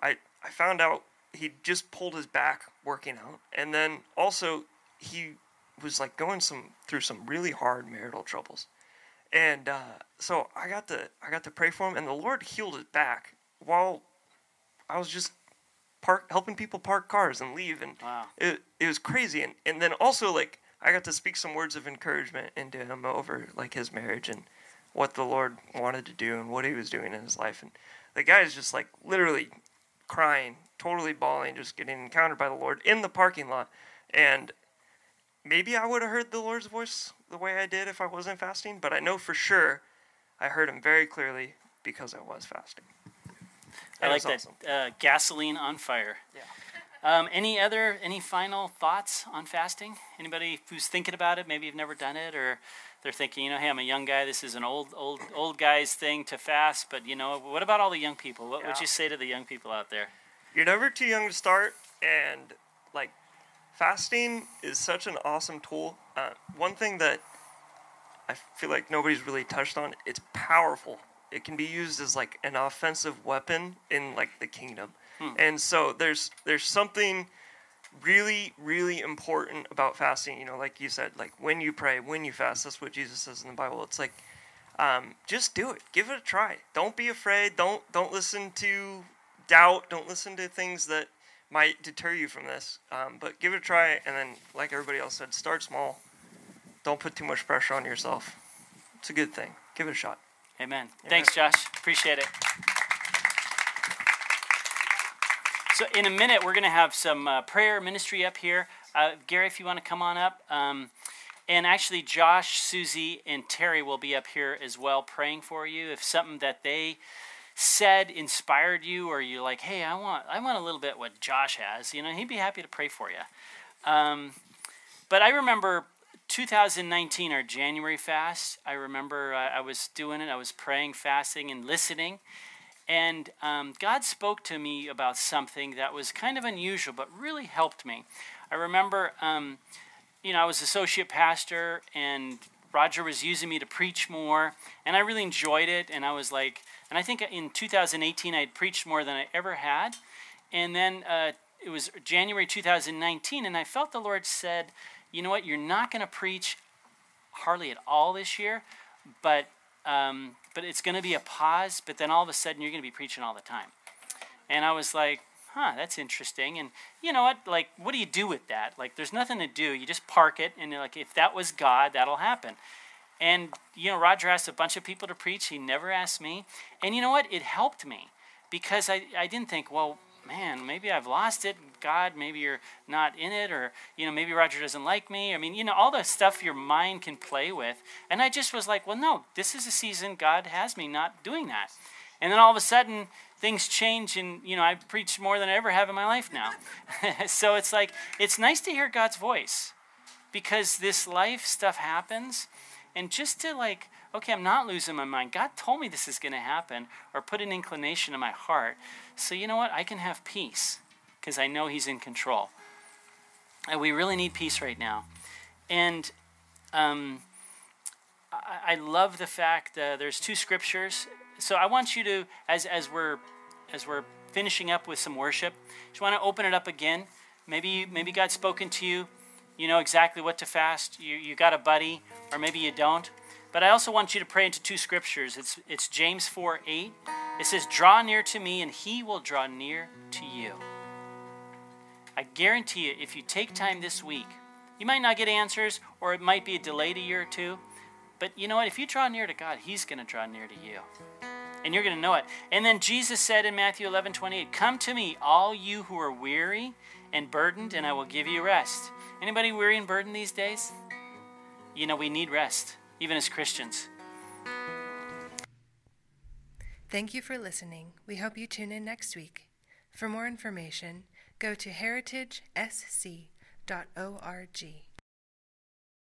E: I, I found out he just pulled his back working out, and then also he was like going some through some really hard marital troubles, and uh, so I got to I got to pray for him, and the Lord healed his back while I was just park helping people park cars and leave, and
B: wow.
E: it it was crazy, and and then also like I got to speak some words of encouragement into him over like his marriage and what the Lord wanted to do and what he was doing in his life, and the guy is just like literally crying totally bawling, just getting encountered by the Lord in the parking lot. And maybe I would have heard the Lord's voice the way I did if I wasn't fasting, but I know for sure I heard him very clearly because I was fasting.
B: I like that awesome. uh, gasoline on fire.
E: Yeah.
B: Um, any other any final thoughts on fasting? Anybody who's thinking about it, maybe you've never done it, or they're thinking, you know, hey, I'm a young guy. This is an old, old, old guy's thing to fast. But you know, what about all the young people? What
E: Yeah.
B: would you say to the young people out there?
E: You're never too young to start, and like fasting is such an awesome tool. Uh, one thing that I feel like nobody's really touched on, it's powerful. It can be used as like an offensive weapon in like the kingdom. And so there's there's something really really important about fasting, you know, like you said, like when you pray, when you fast, that's what Jesus says in the Bible. It's like um, just do it. Give it a try. Don't be afraid. Don't don't listen to doubt. Don't listen to things that might deter you from this. Um, but give it a try, and then, like everybody else said, start small. Don't put too much pressure on yourself. It's a good thing. Give it a shot.
B: Amen. Thanks, Josh. Appreciate it. So, in a minute, we're going to have some uh, prayer ministry up here. Uh, Gary, if you want to come on up. Um, and actually, Josh, Susie, and Terry will be up here as well praying for you. If something that they said inspired you, or you're like, hey, I want, I want a little bit what Josh has, you know, he'd be happy to pray for you. Um, but I remember 2019, our January fast. I remember uh, I was doing it. I was praying, fasting, and listening. And um, God spoke to me about something that was kind of unusual, but really helped me. I remember, um, you know, I was associate pastor, and Roger was using me to preach more, and I really enjoyed it. And I was like, and I think in 2018 I had preached more than I ever had. And then uh, it was January 2019, and I felt the Lord said, you know what, you're not going to preach hardly at all this year, but um, but it's going to be a pause. But then all of a sudden, you're going to be preaching all the time. And I was like, huh, that's interesting. And you know what? Like, what do you do with that? Like, there's nothing to do. You just park it, and like, if that was God, that'll happen. And you know, Roger asked a bunch of people to preach. He never asked me. And you know what? It helped me because I, I didn't think, well, man, maybe I've lost it. God, maybe you're not in it, or you know, maybe Roger doesn't like me. I mean, you know, all the stuff your mind can play with. And I just was like, well, no, this is a season God has me not doing that. And then all of a sudden, things change, and you know, I preach more than I ever have in my life now. [LAUGHS] so it's like it's nice to hear God's voice because this life stuff happens, and just to like okay, I'm not losing my mind. God told me this is going to happen, or put an inclination in my heart. So, you know what? I can have peace because I know He's in control. And we really need peace right now. And um, I, I love the fact that there's two scriptures. So I want you to, as, as we're as we're finishing up with some worship, just want to open it up again. Maybe maybe God's spoken to you. You know exactly what to fast. You you got a buddy, or maybe you don't. But I also want you to pray into two scriptures. It's, it's James 4 8. It says, Draw near to me, and he will draw near to you. I guarantee you, if you take time this week, you might not get answers, or it might be a delayed a year or two. But you know what? If you draw near to God, he's going to draw near to you. And you're going to know it. And then Jesus said in Matthew 11 28, Come to me, all you who are weary and burdened, and I will give you rest. Anybody weary and burdened these days? You know, we need rest even as Christians.
A: Thank you for listening. We hope you tune in next week. For more information, go to heritagesc.org.